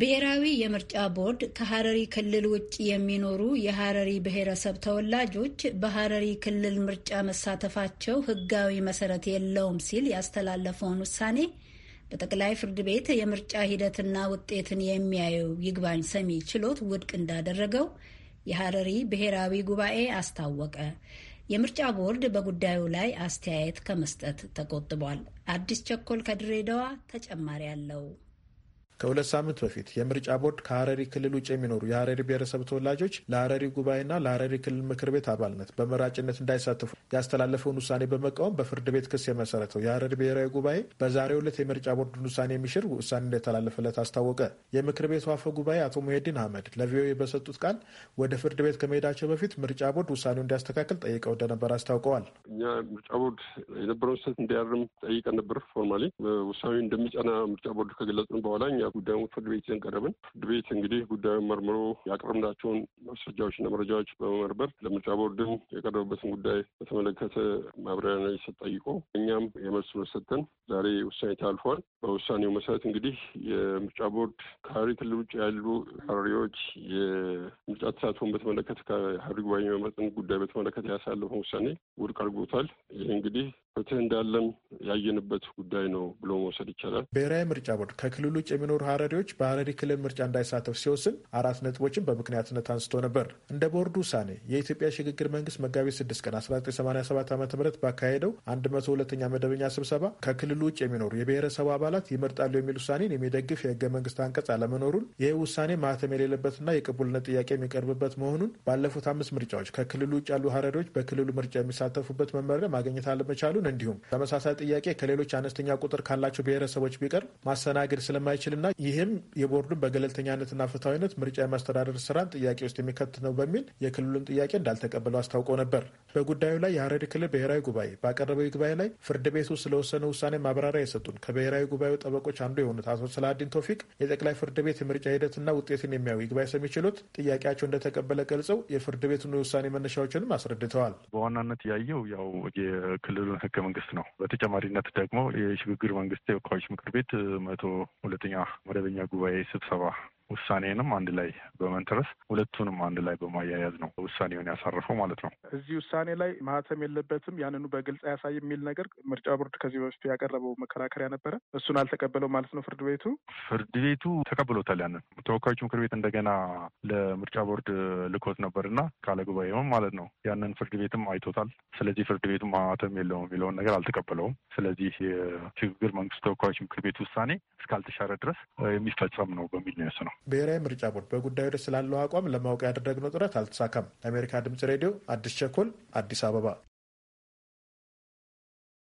ብሔራዊ የምርጫ ቦርድ ከሐረሪ ክልል ውጭ የሚኖሩ የሐረሪ ብሔረሰብ ተወላጆች በሐረሪ ክልል ምርጫ መሳተፋቸው ሕጋዊ መሰረት የለውም ሲል ያስተላለፈውን ውሳኔ በጠቅላይ ፍርድ ቤት የምርጫ ሂደትና ውጤትን የሚያየው ይግባኝ ሰሚ ችሎት ውድቅ እንዳደረገው የሐረሪ ብሔራዊ ጉባኤ አስታወቀ። የምርጫ ቦርድ በጉዳዩ ላይ አስተያየት ከመስጠት ተቆጥቧል። አዲስ ቸኮል ከድሬዳዋ ተጨማሪ አለው። ከሁለት ሳምንት በፊት የምርጫ ቦርድ ከሀረሪ ክልል ውጭ የሚኖሩ የሀረሪ ብሔረሰብ ተወላጆች ለሀረሪ ጉባኤና ለሀረሪ ክልል ምክር ቤት አባልነት በመራጭነት እንዳይሳተፉ ያስተላለፈውን ውሳኔ በመቃወም በፍርድ ቤት ክስ የመሰረተው የሀረሪ ብሔራዊ ጉባኤ በዛሬው ዕለት የምርጫ ቦርድን ውሳኔ የሚሽር ውሳኔ እንደተላለፈለት አስታወቀ። የምክር ቤቱ አፈ ጉባኤ አቶ ሙሄዲን አህመድ ለቪኦኤ በሰጡት ቃል ወደ ፍርድ ቤት ከመሄዳቸው በፊት ምርጫ ቦርድ ውሳኔው እንዲያስተካክል ጠይቀው እንደነበር አስታውቀዋል። እኛ ምርጫ ቦርድ የነበረውን ስህተት እንዲያርም ጠይቀን ነበር። formally ውሳኔው እንደሚጸና ምርጫ ቦርድ ከገለጽን በኋላ ጉዳዩን ፍርድ ቤት ይዘን ቀረብን። ፍርድ ቤት እንግዲህ ጉዳዩን መርምሮ ያቀረብናቸውን ማስረጃዎችና መረጃዎች በመመርመር ለምርጫ ቦርድን የቀረበበትን ጉዳይ በተመለከተ ማብራሪያ ሰጥ ጠይቆ እኛም የመልስ ሰጥተን ዛሬ ውሳኔ ታልፏል። በውሳኔው መሰረት እንግዲህ የምርጫ ቦርድ ከሀረሪ ክልል ውጭ ያሉ ሀረሪዎች የምርጫ ተሳትፎን በተመለከተ ከሀረሪ ጉባኤ የመመረጥን ጉዳይ በተመለከተ ያሳለፈውን ውሳኔ ውድቅ አድርጎታል። ይህ እንግዲህ ፍትህ እንዳለን ያየንበት ጉዳይ ነው ብሎ መውሰድ ይቻላል። ብሔራዊ ምርጫ ቦርድ ከክልሉ ውጭ የሚኖሩ ሀረሪዎች በሀረሪ ክልል ምርጫ እንዳይሳተፍ ሲወስን አራት ነጥቦችን በምክንያትነት አንስቶ ነበር። እንደ ቦርዱ ውሳኔ የኢትዮጵያ ሽግግር መንግስት መጋቢት 6 ቀን 1987 ዓ ም ባካሄደው 102ኛ መደበኛ ስብሰባ ከክልሉ ውጭ የሚኖሩ የብሔረሰቡ አባላት ይመርጣሉ የሚል ውሳኔን የሚደግፍ የህገ መንግስት አንቀጽ አለመኖሩን፣ ይህ ውሳኔ ማህተም የሌለበትና የቅቡልነት ጥያቄ የሚቀርብበት መሆኑን፣ ባለፉት አምስት ምርጫዎች ከክልሉ ውጭ ያሉ ሀረሪዎች በክልሉ ምርጫ የሚሳተፉበት መመሪያ ማግኘት አለመቻሉን እንዲሁም ተመሳሳይ ጥያቄ ከሌሎች አነስተኛ ቁጥር ካላቸው ብሔረሰቦች ቢቀር ማስተናገድ ስለማይችልና ይህም የቦርዱን በገለልተኛነትና ፍትሐዊነት ምርጫ የማስተዳደር ስራን ጥያቄ ውስጥ የሚከት ነው በሚል የክልሉን ጥያቄ እንዳልተቀበለው አስታውቆ ነበር። በጉዳዩ ላይ የሀረሪ ክልል ብሔራዊ ጉባኤ ባቀረበው ይግባኝ ላይ ፍርድ ቤቱ ስለወሰነ ውሳኔ ማብራሪያ የሰጡን ከብሔራዊ ጉባኤው ጠበቆች አንዱ የሆኑት አቶ ሰላዲን ቶፊቅ የጠቅላይ ፍርድ ቤት የምርጫ ሂደትና ውጤትን የሚያዩ ይግባኝ ሰሚ ችሎት ጥያቄያቸው እንደተቀበለ ገልጸው የፍርድ ቤቱን የውሳኔ መነሻዎችንም አስረድተዋል። በዋናነት ያየው ያው የክልሉን ህገ መንግስት ነው። በተጨማሪነት ደግሞ የሽግግር መንግስት ተወካዮች ምክር ቤት መቶ ሁለተኛ መደበኛ ጉባኤ ስብሰባ ውሳኔንም አንድ ላይ በመንተረስ ሁለቱንም አንድ ላይ በማያያዝ ነው ውሳኔውን ያሳረፈው ማለት ነው። እዚህ ውሳኔ ላይ ማህተም የለበትም ያንኑ በግልጽ አያሳይ የሚል ነገር ምርጫ ቦርድ ከዚህ በፊት ያቀረበው መከራከሪያ ነበረ። እሱን አልተቀበለው ማለት ነው ፍርድ ቤቱ ፍርድ ቤቱ ተቀብሎታል። ያንን ተወካዮች ምክር ቤት እንደገና ለምርጫ ቦርድ ልኮት ነበር እና ካለ ጉባኤውም ማለት ነው። ያንን ፍርድ ቤትም አይቶታል። ስለዚህ ፍርድ ቤቱ ማህተም የለውም የሚለውን ነገር አልተቀበለውም። ስለዚህ የሽግግር መንግስት ተወካዮች ምክር ቤት ውሳኔ እስካልተሻረ ድረስ የሚፈጸም ነው በሚል ነው የወሰነው። ብሔራዊ ምርጫ ቦርድ በጉዳዩ ላይ ስላለው አቋም ለማወቅ ያደረግነው ጥረት አልተሳካም። ለአሜሪካ ድምጽ ሬዲዮ አዲስ ቸኮል አዲስ አበባ